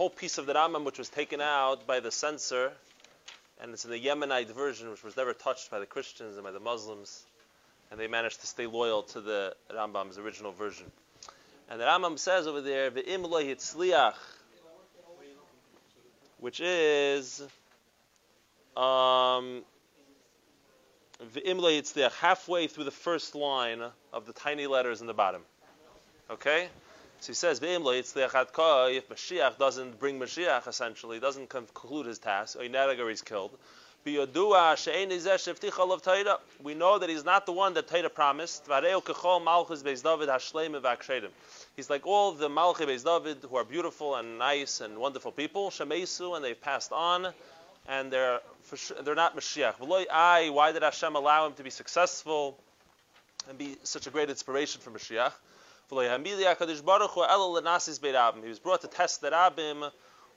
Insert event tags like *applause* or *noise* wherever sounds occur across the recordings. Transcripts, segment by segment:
whole piece of the Rambam which was taken out by the censor, and it's in the Yemenite version, which was never touched by the Christians and by the Muslims, and they managed to stay loyal to the Rambam's original version. And the Rambam says over there, "Ve'im lo yitzliach," which is um, halfway through the first line of the tiny letters in the bottom. Okay. So he says, if Mashiach doesn't bring Mashiach, essentially doesn't conclude his task, or he's killed. We know that he's not the one that Torah promised. He's like all the Malchei Beis David who are beautiful and nice and wonderful people, Shemesu, and they've passed on, and they're they're not Mashiach. Why did Hashem allow him to be successful and be such a great inspiration for Mashiach? He was brought to test the Rabbim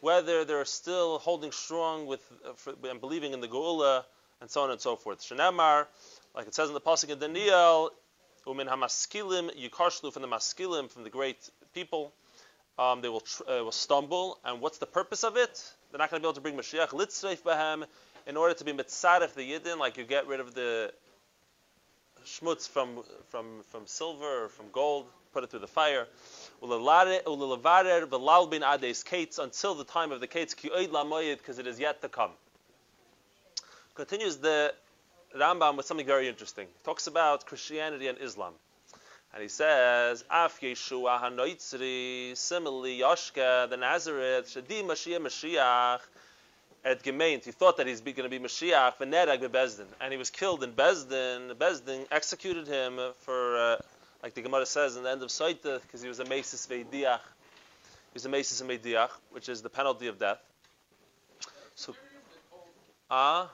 whether they're still holding strong with uh, and believing in the Geula, and so on and so forth. Shenamar, like it says in the pasuk in Daniel, umin hamaskilim yikarshlu from the maskilim from the great people, um, they will tr- uh, will stumble. And what's the purpose of it? They're not going to be able to bring Mashiach litzreif bahem in order to be mitzaref the yidden, like you get rid of the schmutz from from from silver or from gold, put it through the fire until the time of the kates because it is yet to come. Continues the Rambam with something very interesting. He talks about Christianity and Islam. And he says, Af Yeshua HaNoitzri, similarly Yoshka, the Nazareth, Shadi Mashiach Mashiach, at Gemeint, he thought that he's going to be Mashiach, Venerag Bezdin, and he was killed in Bezdin. Bezdin executed him for uh, like the Gemara says in the end of Saita, because he was a Mesis Veidiach. He was a Mesis Veidiach, which is the penalty of death. So, ah, uh,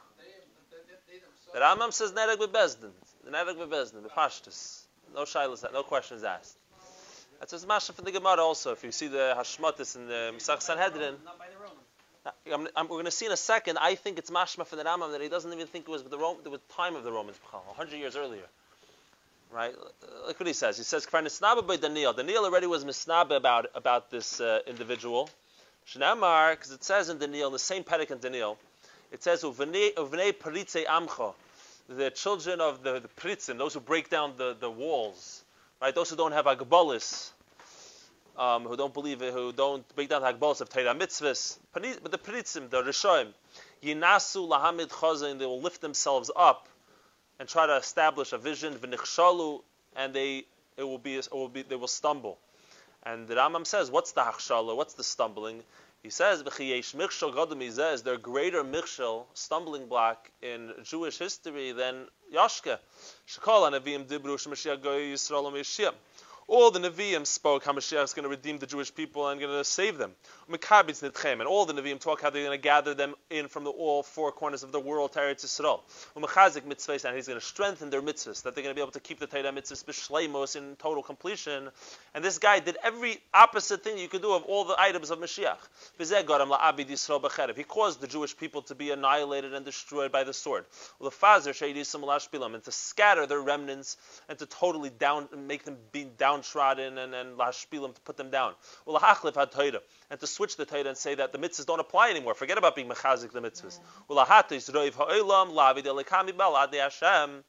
the Rambam says Nereg bebezdin, the Nereg bebezdin, the Pashtus. No shilas, no questions asked. That's a masha from the Gemara also. If you see the Hashmatis in the Misach Sanhedrin. I'm, I'm, we're going to see in a second. I think it's mashma for the Rambam that he doesn't even think it was the, the time of the Romans, 100 years earlier. Right? Look what he says. He says, "Kvar by Daniel." Daniel already was misnaba about about this uh, individual. Shnamar, because it says in Daniel, in the same pedic in Daniel, it says uvnei paritze amcha, the children of the, the pritzim, those who break down the, the walls, right? Those who don't have agbalis, um, who don't believe it, who don't break down the agbalis of Torah mitzvahs, but the pritzim, the rishoim, yinasu lahamid chazin, they will lift themselves up and try to establish a vision, v'nichshalu, and they it will be it will be they will stumble. And the Rambam says, what's the hachshala? What's the stumbling? He says, "V'chiyesh Is there greater michshal stumbling block in Jewish history than Yashka? Shekol anavim dibru shemashiyah goy Yisrael all the Nevi'im spoke how Mashiach is going to redeem the Jewish people and going to save them. And all the Nevi'im talk how they're going to gather them in from the all four corners of the world to Eretz Yisrael. And he's going to strengthen their mitzvahs, that they're going to be able to keep the Torah mitzvahs b'shleimos in total completion. And this guy did every opposite thing you could do of all the items of Mashiach. He caused the Jewish people to be annihilated and destroyed by the sword. And to scatter their remnants and to totally down, make them be down downtrodden and, and lashpilim to put them down. Well, had Torah, and to switch the Torah and say that the mitzvahs don't apply anymore. Forget about being mechazik the mitzvahs. Hashem,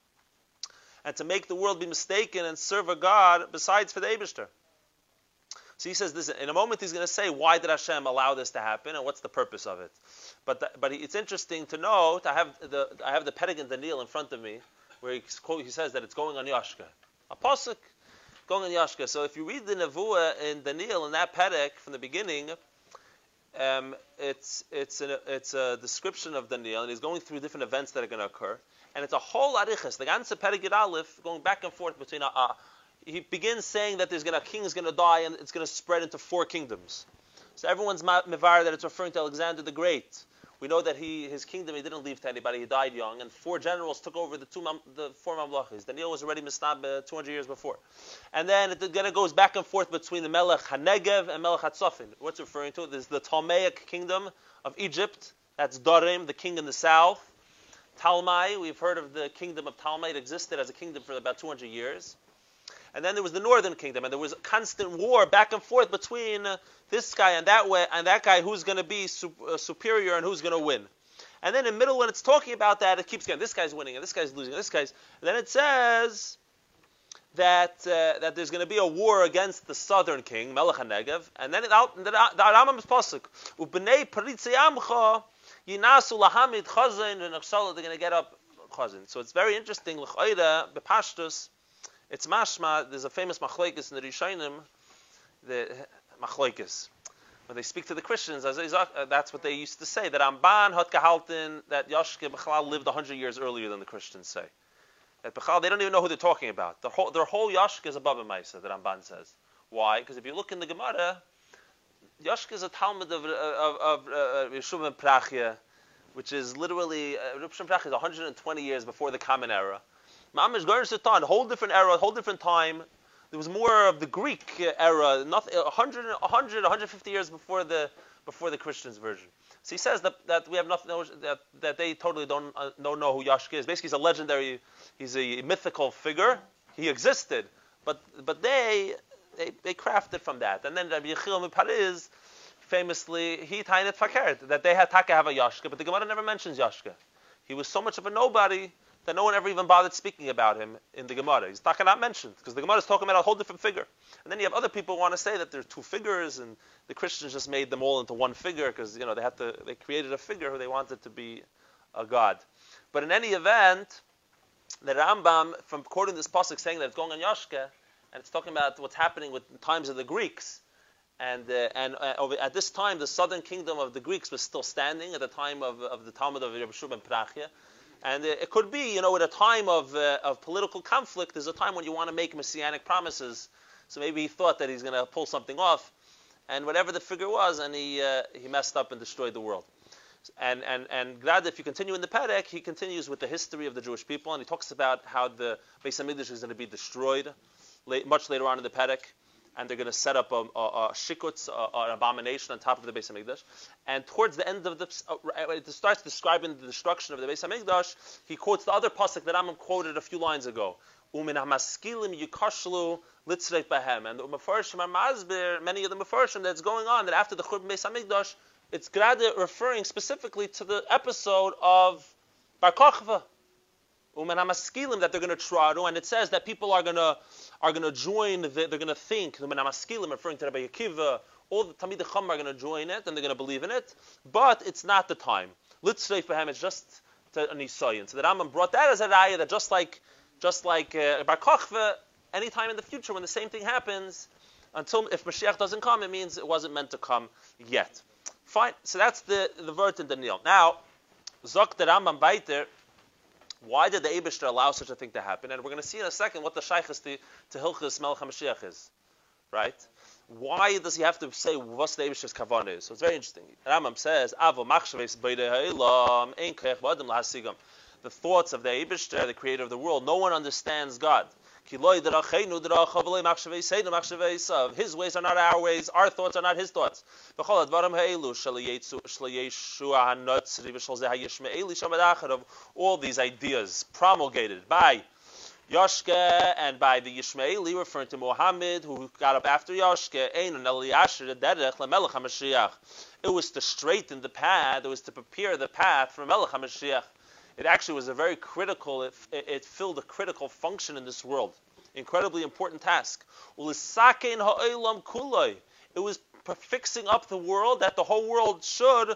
and to make the world be mistaken and serve a God besides for the Abishter. So he says this in a moment. He's going to say why did Hashem allow this to happen and what's the purpose of it. But the, but it's interesting to note. I have the I have the Pedigan Daniel in front of me, where he, quote, he says that it's going on Yashka. A pasuk going on Yashka. So if you read the Nevuah in Daniel in that Perek from the beginning, um, it's it's a, it's a description of Daniel, and he's going through different events that are going to occur, and it's a whole arichas. The ganze Perek Aleph going back and forth between. Uh, he begins saying that there's going to a king is going to die, and it's going to spread into four kingdoms. So everyone's mevar that it's referring to Alexander the Great. We know that he, his kingdom, he didn't leave to anybody. He died young, and four generals took over the two, the four mamlachas. Daniel was already misnab uh, 200 years before, and then it, then it goes back and forth between the Melech Hanegev and Melech Hatzofin. What's referring to? There's the Ptolemaic kingdom of Egypt. That's Darim, the king in the south. Talmai, we've heard of the kingdom of Talmai. It existed as a kingdom for about 200 years. And then there was the northern kingdom, and there was a constant war back and forth between this guy and that way and that guy who's going to be su- uh, superior and who's going to win. And then in the middle, when it's talking about that, it keeps going. This guy's winning, and this guy's losing, and this guy's. And then it says that uh, that there's going to be a war against the southern king, Melech HaNegev, and then the, the Rambam is pasuk. Ubnei paritzi amcha yinasu lahamid chazin and they're going to get up chazin. So it's very interesting. L'chayda bepashtus, it's mashma. There's a famous machlekes in the Rishonim, the machlekes. When they speak to the Christians, uh, that's what they used to say. That Ramban hat gehalten that Yashke Bechlal lived hundred years earlier than the Christians say. At Bechal, they don't even know who they're talking about. Their whole, their whole Yashka is above a Maisa, the Ramban says. Why? Because if you look in the Gemara, Yashka is a Talmud of, of, of uh, Yeshua ben Prachya, which is literally, uh, ben Prachya is 120 years before the Common Era. Mamish Garin Satan, whole different era, a whole different time. There was more of the Greek era, nothing, 100, 100, 150 years before the, before the Christian's version. So he says that, that we have nothing that, that they totally don't, uh, don't know who Yashka is. Basically, he's a legendary he's a mythical figure. He existed, but but they they, they crafted from that. And then Rabbi Yechiel Paris famously he tainet fakert that they had taka have a yashka, but the Gemara never mentions yashka. He was so much of a nobody that no one ever even bothered speaking about him in the Gemara. He's taka not mentioned because the Gemara is talking about a whole different figure. And then you have other people who want to say that there are two figures, and the Christians just made them all into one figure because you know they had to they created a figure who they wanted to be a god. But in any event, the Rambam, from quoting this pasuk saying that it's going on Yashka, and it's talking about what's happening with the times of the Greeks, and uh, and uh, over, at this time the southern kingdom of the Greeks was still standing at the time of, of the Talmud of Rabbi Shub and Prachya, and it could be you know at a time of uh, of political conflict, there's a time when you want to make messianic promises. So maybe he thought that he's going to pull something off, and whatever the figure was, and he uh, he messed up and destroyed the world. And and and glad if you continue in the Perek, he continues with the history of the Jewish people, and he talks about how the Beis Hamikdash is going to be destroyed late, much later on in the Perek, and they're going to set up a, a, a shikutz, a, an abomination on top of the Beis Hamikdash. And towards the end of the, uh, it starts describing the destruction of the Beis Hamikdash. He quotes the other pasuk that Amram quoted a few lines ago. Umin hamaskilim yukashlu litzreit bahem. And the Mefarshim mazbir, many of the Mefarshim that's going on that after the Churban Beis Hamikdash it's referring specifically to the episode of Bar Kochva. That they're going to try to, and it says that people are going to are going to join. The, they're going to think Umen Hamaskilim, referring to Rabbi Akiva. All the Talmid Chum are going to join it, and they're going to believe in it. But it's not the time. Litzreif Behem is just a nisayin. So the Rambam brought that as a raya that just like just like uh, Bar Kochva, anytime in the future when the same thing happens, until if Mashiach doesn't come, it means it wasn't meant to come yet. Fine. So that's the the word in Daniel. Now, Zok the Rambam weiter. Why did the Abishter allow such a thing to happen? And we're going to see in a second what the Shaykhis to, to Hilchis Melech HaMashiach is. Right? Why does he have to say what's the Abishter's kavanah is? So it's very interesting. Rambam says, Avo. The thoughts of the Abishter, the creator of the world, no one understands God. His ways are not our ways, our thoughts are not his thoughts. All these ideas promulgated by Yoshke and by the Yishmaeli, referring to Muhammad, who got up after Yoshke, it was to straighten the path, it was to prepare the path for Melech HaMashiach it actually was a very critical, it, it filled a critical function in this world. Incredibly important task. It was fixing up the world that the whole world should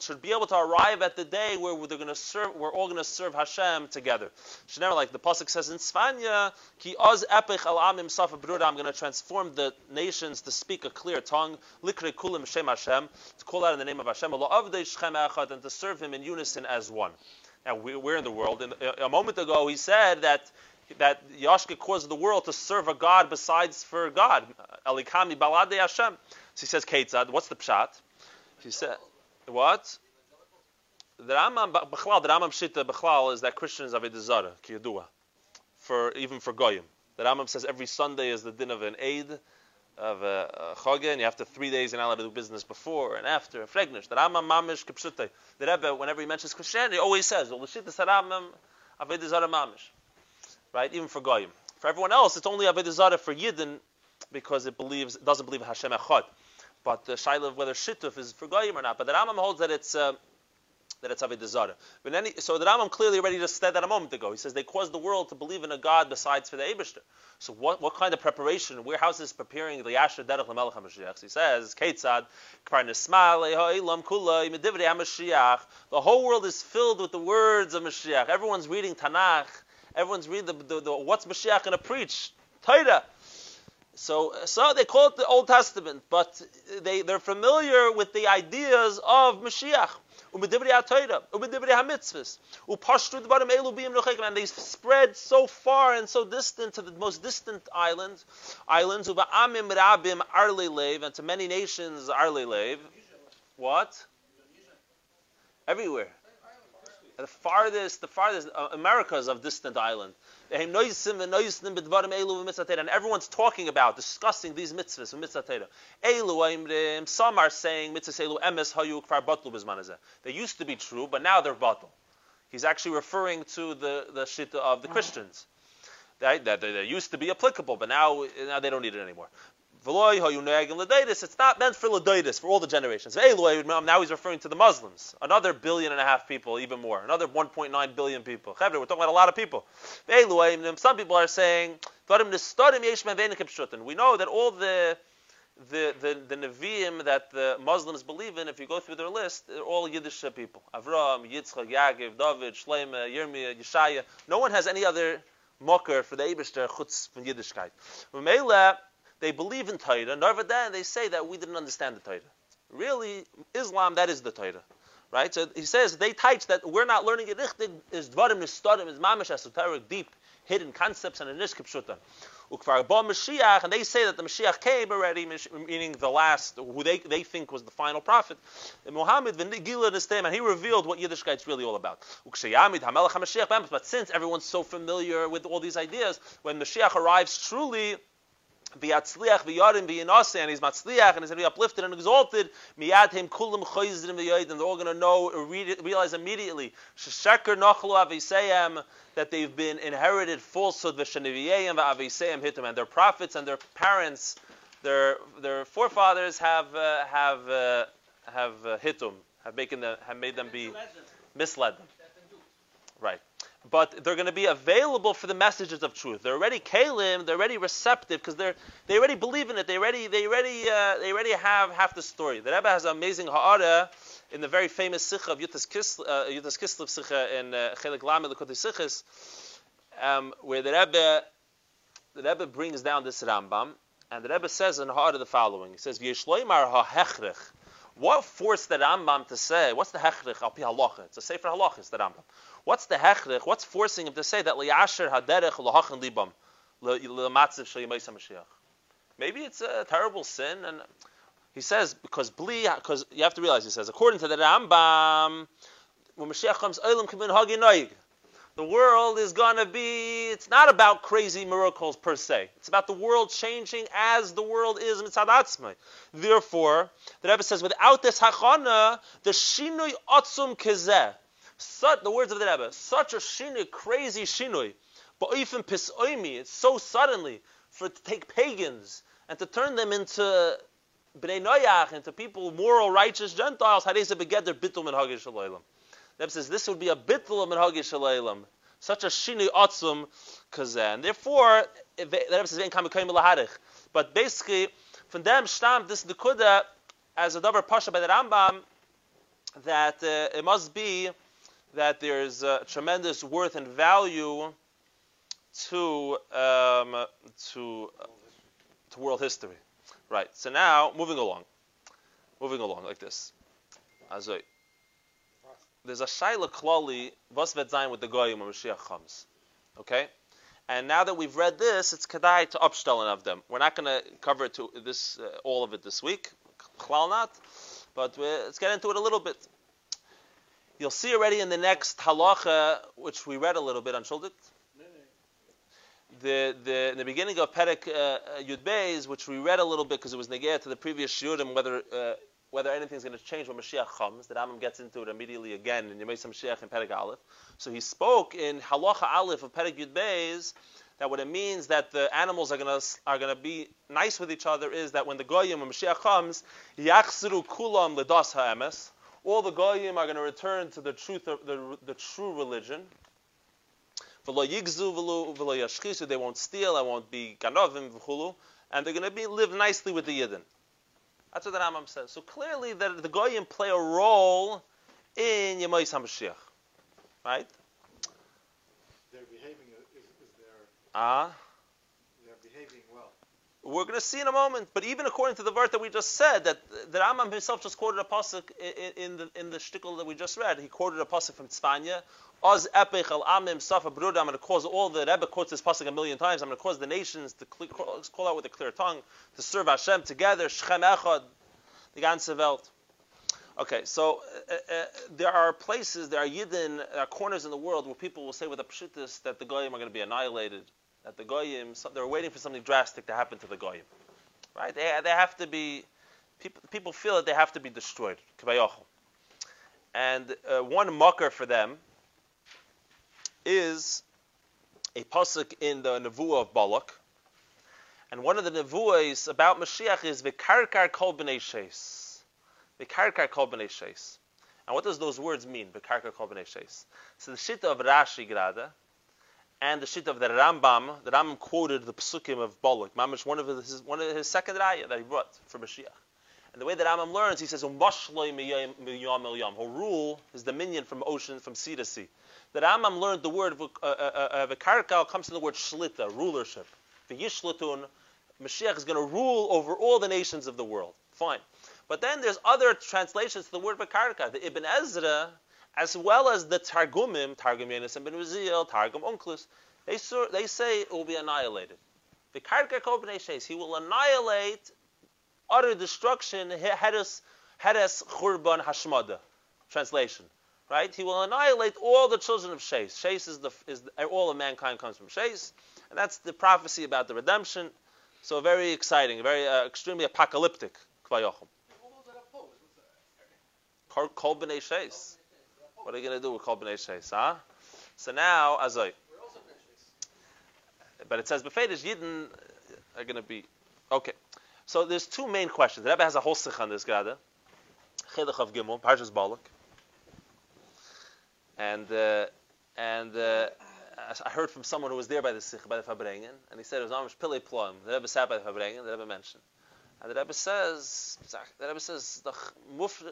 should be able to arrive at the day where they're going to serve. We're all going to serve Hashem together. Should never like the pasuk says in Svanya, ki oz epich al amim safa I'm going to transform the nations to speak a clear tongue. Likre kulim shem Hashem to call out in the name of Hashem. and to serve Him in unison as one. Now we're in the world. And a moment ago, he said that that Yashka caused the world to serve a God besides for God. Elikami balade Hashem. So he says, Ketzad, what's the pshat? He said, what? The Rambam, Bechlal, the Rambam Shita Bechlal is that Christians have a desire, kiyadua, for even for Goyim. The Rambam says every Sunday is the din of an Eid, of a, a and you have to three days in allowed to do business before and after. Fregnish. The Rambam Mamish Kipshute. The Rebbe, whenever he mentions Christianity, always says, "Well, the Shita Rambam Avodah Mamish." Right? Even for goyim. For everyone else, it's only Avodah Zarah for Yidden because it believes it doesn't believe Hashem Echad. But the shaila of whether shittuf is for goyim or not. But the Rambam holds that it's uh, that it's Avodah Zarah. But any, so the Rambam clearly already just said that a moment ago. He says they caused the world to believe in a God besides for the Eibushter. So what, what kind of preparation? Where how's this preparing the Yasher Derech Lemelech HaMashiach? He says Ketzad Kvar Nisma Lehoilam Kula Imedivrei HaMashiach. The whole world is filled with the words of Mashiach. Everyone's reading Tanakh. Everyone's reading the, the, the what's Mashiach going to preach? Torah. So, so they call it the Old Testament, but they, they're familiar with the ideas of Mashiach. And they spread so far and so distant to the most distant islands, islands, and to many nations, What? Everywhere. The farthest, the farthest, uh, Americas of distant island. And everyone's talking about, discussing these mitzvahs, mitzvah Some are saying mitzvahs They used to be true, but now they're batal. He's actually referring to the, the shita of the Christians. That, that, they used to be applicable, but now, now they don't need it anymore. It's not meant for Ladoidis, for all the generations. Now he's referring to the Muslims. Another billion and a half people, even more. Another 1.9 billion people. We're talking about a lot of people. Some people are saying, we know that all the the, the, the Nevi'im that the Muslims believe in, if you go through their list, they're all Yiddish people. Avram, Yitzchak, Yaakov, David, Shlomo, Yirmiyah, Yeshaya. No one has any other mocker for the Eibishter chutz from Yiddishkeit they believe in Torah. Narvadan, they say that we didn't understand the Torah. Really, Islam, that is the Torah. Right? So he says they teach that we're not learning it. Is dvarim is esoteric, deep, hidden concepts and a nishkip shutan. Mashiach, and they say that the Mashiach came already, meaning the last, who they, they think was the final prophet. And Muhammad, and he revealed what Yiddishkeit is really all about. But since everyone's so familiar with all these ideas, when Mashiach arrives truly, V'yatzliach v'yarim v'yinase, and he's matzliach, and he's going to be uplifted and exalted. Miyad him kulam choyzim v'yoid, and they're all going to know, realize immediately, shesheker nochlu aviseyem, that they've been inherited falsehood v'sheniviyeyem v'aviseyem hitum, and their prophets and their parents, their their forefathers have uh, have uh, have uh, hitum, have making them have made them be misled them. Right but they're going to be available for the messages of truth. They're already kalim, they're already receptive because they're they already believe in it. They already they already uh, they already have half the story. The Rebbe has an amazing ha'ara in the very famous sikha of Yutas Kislev, uh, sikha in uh, Chelik Lamed Lekotei Sichas, um, where the Rebbe the Rebbe brings down this Rambam, and the Rebbe says in ha'ara the following. He says V'yishloimar ha'hechrich. What forced the Rambam to say? What's the hechrich al pi halacha? It's a sefer halacha. It's the Rambam. What's the hechrich? What's forcing him to say that liyasher haderech lahachin libam lematziv shayimayis Mashiach? Maybe it's a terrible sin, and he says because bli because you have to realize he says according to the Rambam when Mashiach comes olam kamin hagi the world is going to be, it's not about crazy miracles per se. It's about the world changing as the world is mitzad Therefore, the Rebbe says, without this hachana, the shinui atzum kezeh, such, the words of the Rebbe, such a shinui, crazy shinui, but even pisoimi, it's so suddenly for to take pagans and to turn them into bnei noyach, into people, moral, righteous Gentiles. How they say beged their bittul min hagish The Rebbe says this would be a bittul min hagish such a shinui atzum kazeh, and therefore the Rebbe says vein kamikoyim laharich. But basically, from them stamp this nekuda as a davar pasha by the Rambam that uh, it must be that there's uh, tremendous worth and value to um, to uh, to world history. Right. So now, moving along, moving along like this. There's a shaila klali was zayin with the goyim when Mashiach comes. Okay. And now that we've read this, it's kedai to upstellen of them. We're not going to cover to this uh, all of it this week, klal not, but let's get into it a little bit. You'll see already in the next halacha, which we read a little bit on Shuldit, the, the, in the beginning of Perek uh, uh, Yud Beis, which we read a little bit because it was negayah to the previous shiurim, whether uh, whether anything's going to change when Mashiach comes. The Rambam gets into it immediately again in Yemei Mashiach in Perek Aleph. So he spoke in Halacha Aleph of Perek Yud Beis that what it means that the animals are gonna are gonna be nice with each other is that when the goyim when Mashiach comes, yachzru kulam ledas ha'emes, all the goyim are gonna return to the truth of the, the true religion. V'lo yigzu v'lo v'lo they won't steal, they won't be ganovim v'chulu, and they're gonna be live nicely with the yidden. That's what the Rambam says. So clearly, the, the goyim play a role in Yemois HaMashiach, right? They're behaving, is, is they're, Ah. well. We're going to see in a moment, but even according to the verse that we just said, that the Rambam himself just quoted a pasuk in, the in the shtickle that we just read. He quoted a pasuk from Tzvanya. Oz epich al amim safa. I'm going to cause all the Rebbe quotes this pasuk a million times. I'm going to cause the nations to call out with a clear tongue to serve Hashem together. Shchem echad, the ganze Welt. Okay, so uh, uh, there are places, there are yidden, are corners in the world where people will say with a pshitis that the goyim are going to be annihilated, that the goyim, they're waiting for something drastic to happen to the goyim, right? They, they have to be, people, people feel that they have to be destroyed. And uh, one mucker for them is a pasuk in the nevuah of Balak, and one of the nevuahs about Mashiach is v'karkar kol b'nei sheis. V'karkar kol b'nei sheis. And what does those words mean? V'karkar kol b'nei sheis. So the shita of Rashi Grada and the shita of the Rambam, the Rambam quoted the psukim of Balak, Mamish, one of his one of his second raya that he brought for Mashiach. And the way that Rambam learns, he says, "Umashloi miyam miyam He'll rule his dominion from ocean, from sea to sea. The Rambam learned the word uh, uh, uh, comes from the word shlita, rulership. The yishlatun, Mashiach is going to rule over all the nations of the world. Fine. But then there's other translations to the word Bakarka. The Ibn Ezra, as well as the Targumim, Targum Yenis and Ben Uzziel, Targum Onklus, they, they say it will be annihilated. Bakarka Kobnei he will annihilate utter destruction, Heres, Churban Hashmada. Translation. Right? He will annihilate all the children of Shes. Shes is the, is the, all of mankind comes from Shes. And that's the prophecy about the redemption. So very exciting, very uh, extremely apocalyptic. Kol b'nei sheis. What are you going to do with kol b'nei sheis, huh? So now, azoi. But it says befedish yidden are going to be okay. So there's two main questions. The Rebbe has a whole sikh on this gada. Chedach of Gimel, Parshas Balak, and uh, and uh, I heard from someone who was there by the sikh by the Farbrengen, and he said it was Amish Pillei Plum. The Rebbe sat by the Farbrengen. The Rebbe mentioned. And the Rebbe says, the Rebbe says the,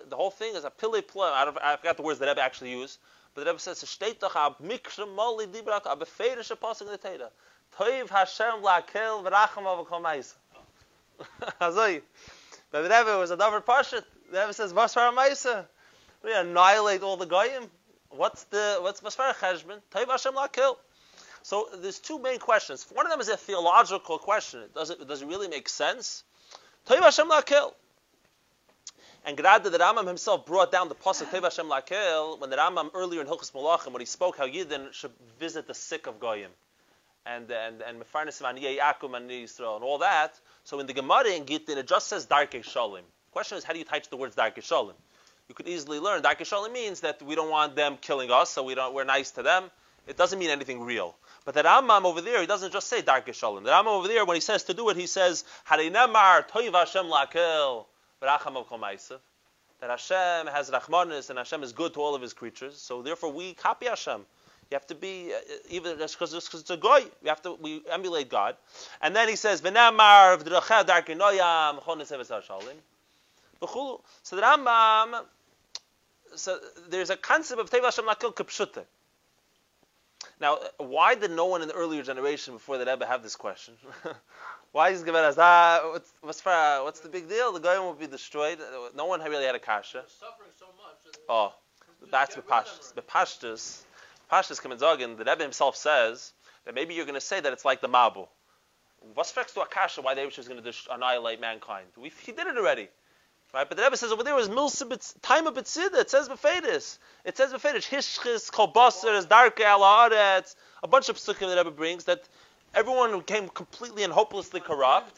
the whole thing is a pili plum. I, I forgot the words the Rebbe actually used, but the Rebbe says, "Steht doch ab mikra mali dibrak ab beferische pasuk in the Torah. Toiv Hashem lakel v'racham av komayis." *laughs* Azoi. But the Rebbe was a davar pashat. The Rebbe says, "Vasvar ma'isa." We annihilate all the goyim. What's the what's vasvar cheshbon? Toiv Hashem lakel. So there's two main questions. One of them is a theological question. Does it does it really make sense? Toiv Hashem lakel. And Grada, the Rambam himself brought down the pasuk Toiv Hashem when the Rambam earlier in Hilchos Malachim, when he spoke how Yidden should visit the sick of Goyim, and and and Mefarnes Vaniyei Akum and Yisrael and all that. So in the Gemara in Gittin, it just says Darkei Shalom. The question is, how do you type the words Darkei Shalom? You could easily learn Darkei Shalom means that we don't want them killing us, so we don't we're nice to them. It doesn't mean anything real. But the Rambam over there, he doesn't just say Darkei Shalom. The Rambam over there, when he says to do it, he says That Hashem has Rachmanis and Hashem is good to all of His creatures. So therefore, we copy Hashem. You have to be uh, even just because it's a goy. We have to we emulate God. And then he says Shalom. So the Rambam, so there's a concept of Toiv Hashem Lakel Kipshute. Now, why did no one in the earlier generation before the Rebbe have this question? *laughs* why is Gemara ah, what's, what's, for, what's the big deal? The Goyim will be destroyed. No one really had a kasha. Suffering so much. Oh, that's Bepashtus. Bepashtus, Pashtus Kamenzogin, the Rebbe himself says that maybe you're going to say that it's like the Mabu. What's next to Akasha? Why the Rebbe is going to annihilate mankind? We, he did it already. Right? But the Rebbe says over there was milsa time of betzida. It says befedis. It says befedis. Hishchis, kolbaser, is darke alaretz. A bunch of psukim the Rebbe brings that everyone became completely and hopelessly corrupt.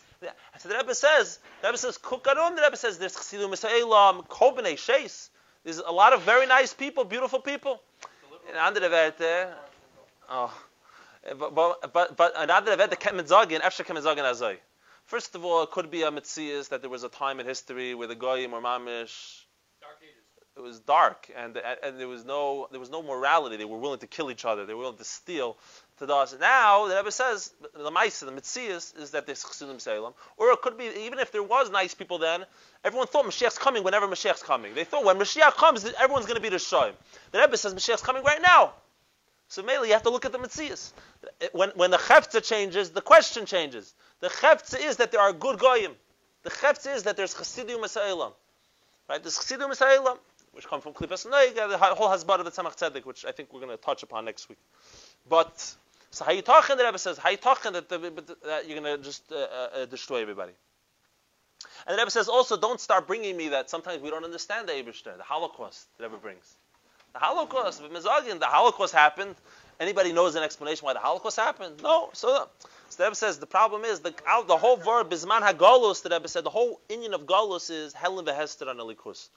So the Rebbe says, the Rebbe says, kukarum. The Rebbe says, there's chesidu misailam, kol b'nei sheis. There's a lot of very nice people, beautiful people. In andere Werte, oh, But but but another that kemen zagin, after kemen azay. First of all, it could be a mitzias that there was a time in history where the goyim or mamish it was dark and and there was no there was no morality. They were willing to kill each other. They were willing to steal to us. Now the Rebbe says the Maisa, the Mitzias, is that there's Chassidim Salem. Or it could be even if there was nice people then, everyone thought Mashiach's coming whenever Mashiach's coming. They thought when Mashiach comes, everyone's going to be the Shoim. The Rebbe says Mashiach's coming right now. So mainly you have to look at the Mitzias. When when the Chefza changes, the question changes. The Chefza is that there are good goyim. The Chefza is that there's Chassidim Salem. Right? There's Chassidim Salem which come from Klippas Noiga, the whole Hasbara of the Tzemach Tzedek, which I think we're going to touch upon next week. But so how you talking? The Rebbe says how you talking that, that you're going to just uh, uh, destroy everybody. And the Rebbe says also don't start bringing me that sometimes we don't understand the Ebershter, the Holocaust. The Rebbe brings the Holocaust. The Holocaust happened. Anybody knows an explanation why the Holocaust happened? No. So, so the Rebbe says the problem is the the whole verb bisman hagolus. The Rebbe said the whole union of golus is helen vehester on elikus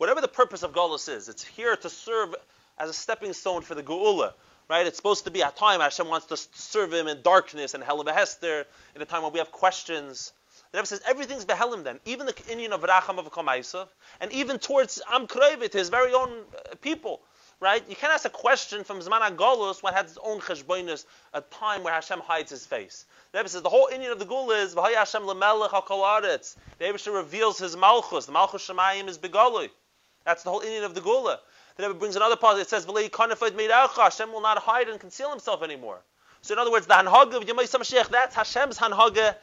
whatever the purpose of Galus is, it's here to serve as a stepping stone for the Geula. Right? It's supposed to be a time Hashem wants to serve him in darkness and Helen Hester, in a time when we have questions. The Rebbe says everything's behelim then, even the Indian of Racham of Kamaisav, and even towards Am Krevit, his very own uh, people. Right? You can't ask a question from Zman Agolus when has its own cheshboinus, a time where Hashem hides his face. The Rebbe says the whole Indian of the Gul is V'hay Hashem lemelech hakolaretz. The Rebbe reveals his malchus. The malchus shemayim is begolui. That's the whole Indian of the Gula. The Rebbe brings another part It says, Hashem will not hide and conceal himself anymore. So in other words, the Hanhaga of Yemay Mashiach, that's Hashem's Hanhaga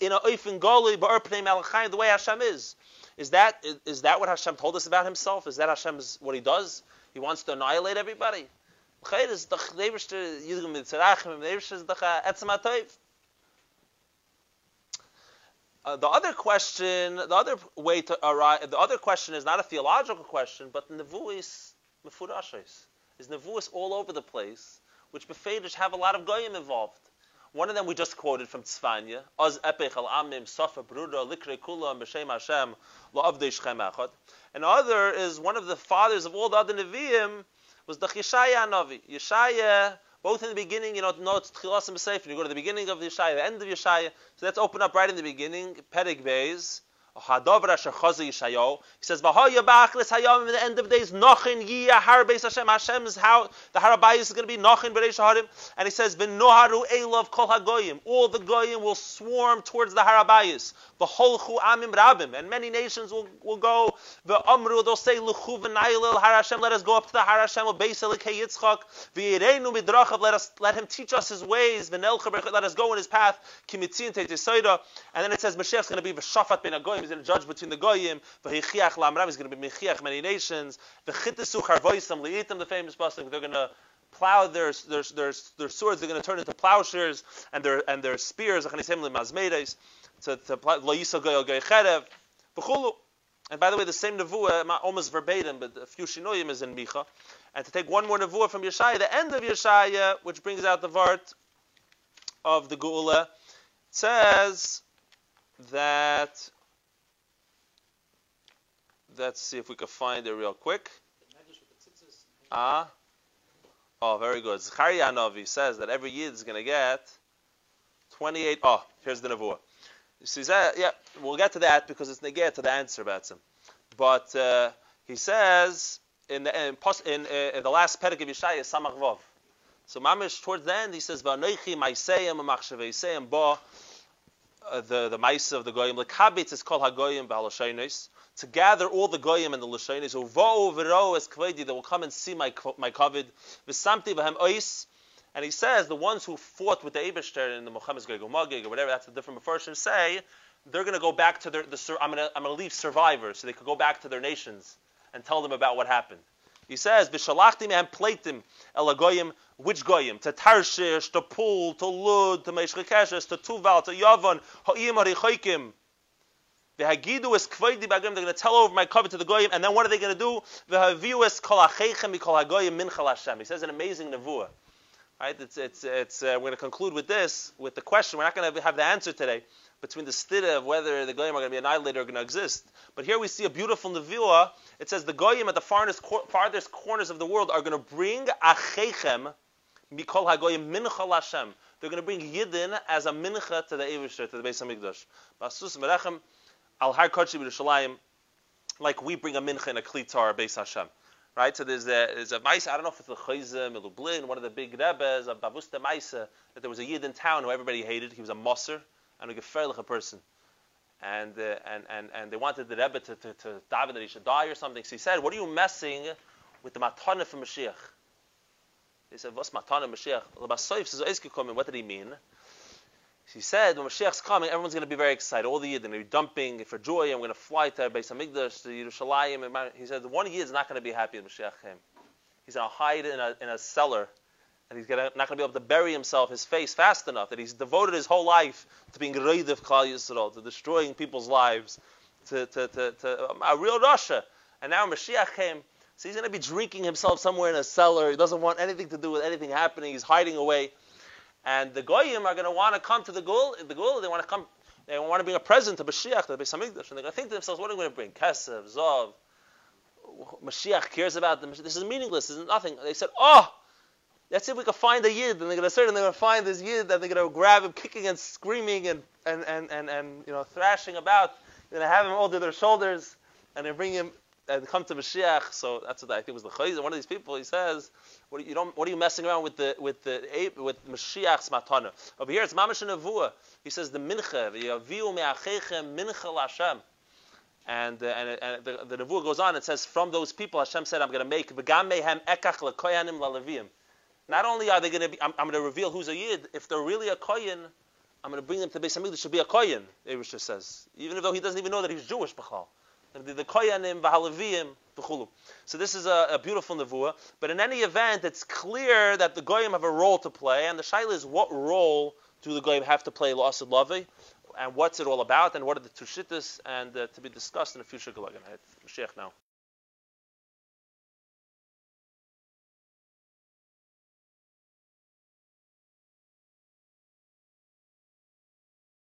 in a Oifen Goli, Ba'er Malachayim, the way Hashem is. Is that, is, that what Hashem told us about himself? Is that Hashem's, what he does? He wants to annihilate everybody. Uh, the other question, the other way to arrive, the other question is not a theological question, but the nevuis mefurashis. Is nevuis all over the place, which befedish have a lot of goyim involved. One of them we just quoted from Tzfanya, Oz epech al amim sofa bruda likre kula b'shem Hashem lo avdei shchem echad. Another is one of the fathers of all the other Nevi'im was the Yeshaya Navi. Yeshaya both in the beginning, you know, no, it's Tchilas and B'Sefer. You go to the beginning of Yeshaya, the end of Yeshaya. So let's open up right in the beginning. Pedig Beis. He says, "V'hoya ba'achlis hayom." In the end of days, nochin yiyah har beis Hashem. Hashem's how the harabayis is going to be nochin b'reish harim. And he says, "V'noharu elav kol hagoyim." All the goyim will swarm towards the harabayis. V'holchu amim rabim, and many nations will, will go. V'amru, they'll say, "Luchu v'naylil har Hashem." Let us go up to the har Hashem of beis elikei Yitzchak. V'yireinu midrachav. Let us let him teach us his ways. V'nelcha let us go in his path. Kimitzin teitisoida. And then it says, "Mashiach's going to be v'shafat ben agoyim." He's going to judge between the goyim. V'hichiach lamram. He's going to be mechiach many nations. V'chitesu charvoisam liitim. The famous pasuk. They're going to plow their, their, their, their swords. They're going to turn into plowshares, and their and their spears. To to lo yisal goyal goy cherev. V'chulu. And by the way, the same nevuah, almost verbatim, but a few shinoyim is in Micha. And to take one more nevuah from Yeshaya, the end of Yeshaya, which brings out the vart of the Geula, says that Let's see if we can find it real quick. Ah. Oh, very good. Zechariah Novi says that every year is going to get 28. Oh, here's the Nevuah. You see that? Yeah, we'll get to that because it's negate to the answer about him. But uh, he says in the, in, in, uh, in the last Perek of Yeshaya, Samach Vov. So Mamish towards the end he says, "Va'noichi ma'iseyim ma'achshavei ba." Uh, the the ma'isa of the goyim. The kabitz is called hagoyim ba'alashaynis to gather all the goyim and the lashonis, uvo v'ro es kvedi, that will come and see my my kovid, v'samti v'hem ois, and he says the ones who fought with the Eberster in the Muhammad's Gog or whatever, that's a different version, say they're going to go back to their, the, I'm going to I'm going to leave survivors so they could go back to their nations and tell them about what happened. He says, "V'shalachtim and platim elagoyim, which goyim? To Tarshish, to Pul, to Lud, to Meshchekeshes, to Tuval, to Yavon, Ha'im Harichoikim, the Hagidu is kvoidi bagim. They're going to tell over my cover to the goyim, and then what are they going to do? The Haviu is kol acheichem mikol hagoyim min Hashem. He says an amazing nevuah. Right? It's it's it's. Uh, we're going to conclude with this, with the question. We're not going to have the answer today between the stira of whether the goyim are going to be annihilated or going to exist. But here we see a beautiful nevuah. It says the goyim at the farthest, farthest corners of the world are going to bring acheichem Mikol Hagoyim Mincha Lashem. They're going to bring Yidden as a mincha to the Eivisher, to the Beis Hamikdash. Basus Merechem Al Har Kodesh like we bring a mincha in a klitar Beis Hashem. Right, so there's a there's a mice. I don't know if it's the Chayzim, Lublin, one of the big rebbes of Bavusta Maisa, that there was a yid in town who everybody hated. He was a Moser and a gefährliche person, and uh, and and and they wanted the rebbe to to, to daven that he should die or something. So he said, "What are you messing with the matana for Mashiach?" He said, "What's matana Mashiach?" What did he mean? He said, when Mashiach's coming, everyone's going to be very excited. All the Yid are going to be dumping for joy. I'm going to fly to Beis Hamikdash, to Yerushalayim. He said, one Yid is not going to be happy when Mashiach came. He's going to hide in a, in a cellar, and he's gonna, not going to be able to bury himself, his face, fast enough. That he's devoted his whole life to being Reid of Klal Yisrael, to destroying people's lives, to, to, to, to a real Russia. And now Mashiach came, so he's going to be drinking himself somewhere in a cellar. He doesn't want anything to do with anything happening. He's hiding away. And the goyim are going to want to come to the gul. The gul, they want to come. They want to bring a present to Mashiach, to the Beis Hamikdash, and they're going to think to themselves, "What are we going to bring? Kesef, Zov." Mashiach cares about them. This is meaningless. This is nothing. They said, "Oh, let's see if we can find a yid." And they're going to search, and they're going to find this yid, and they're going to grab him, kicking and screaming and and and and, and you know thrashing about. They're going to have him over their shoulders, and they bring him and come to Mashiach. So that's what I think was the chayz. One of these people, he says, "What are you don't? What are you messing around with the with the with Mashiach's matana?" Over here, it's mamash and He says the mincha, v'yaviu me'achechem mincha l'Hashem. And, uh, and, and the, the Nevuah goes on and says, from those people, Hashem said, I'm going to make. Not only are they going to be, I'm, I'm, going to reveal who's a yid. If they're really a koyin, I'm going to bring them to Beis Hamikdash to be a koyin. Erisha says, even though he doesn't even know that he's Jewish, b'chal the, the koyanim, v'chulu. So this is a, a, beautiful nevuah. But in any event, it's clear that the goyim have a role to play, and the shaila is what role do the goyim have to play la'asid lavi, and what's it all about, and what are the tushitas, and uh, to be discussed in a future galagan. Mashiach now.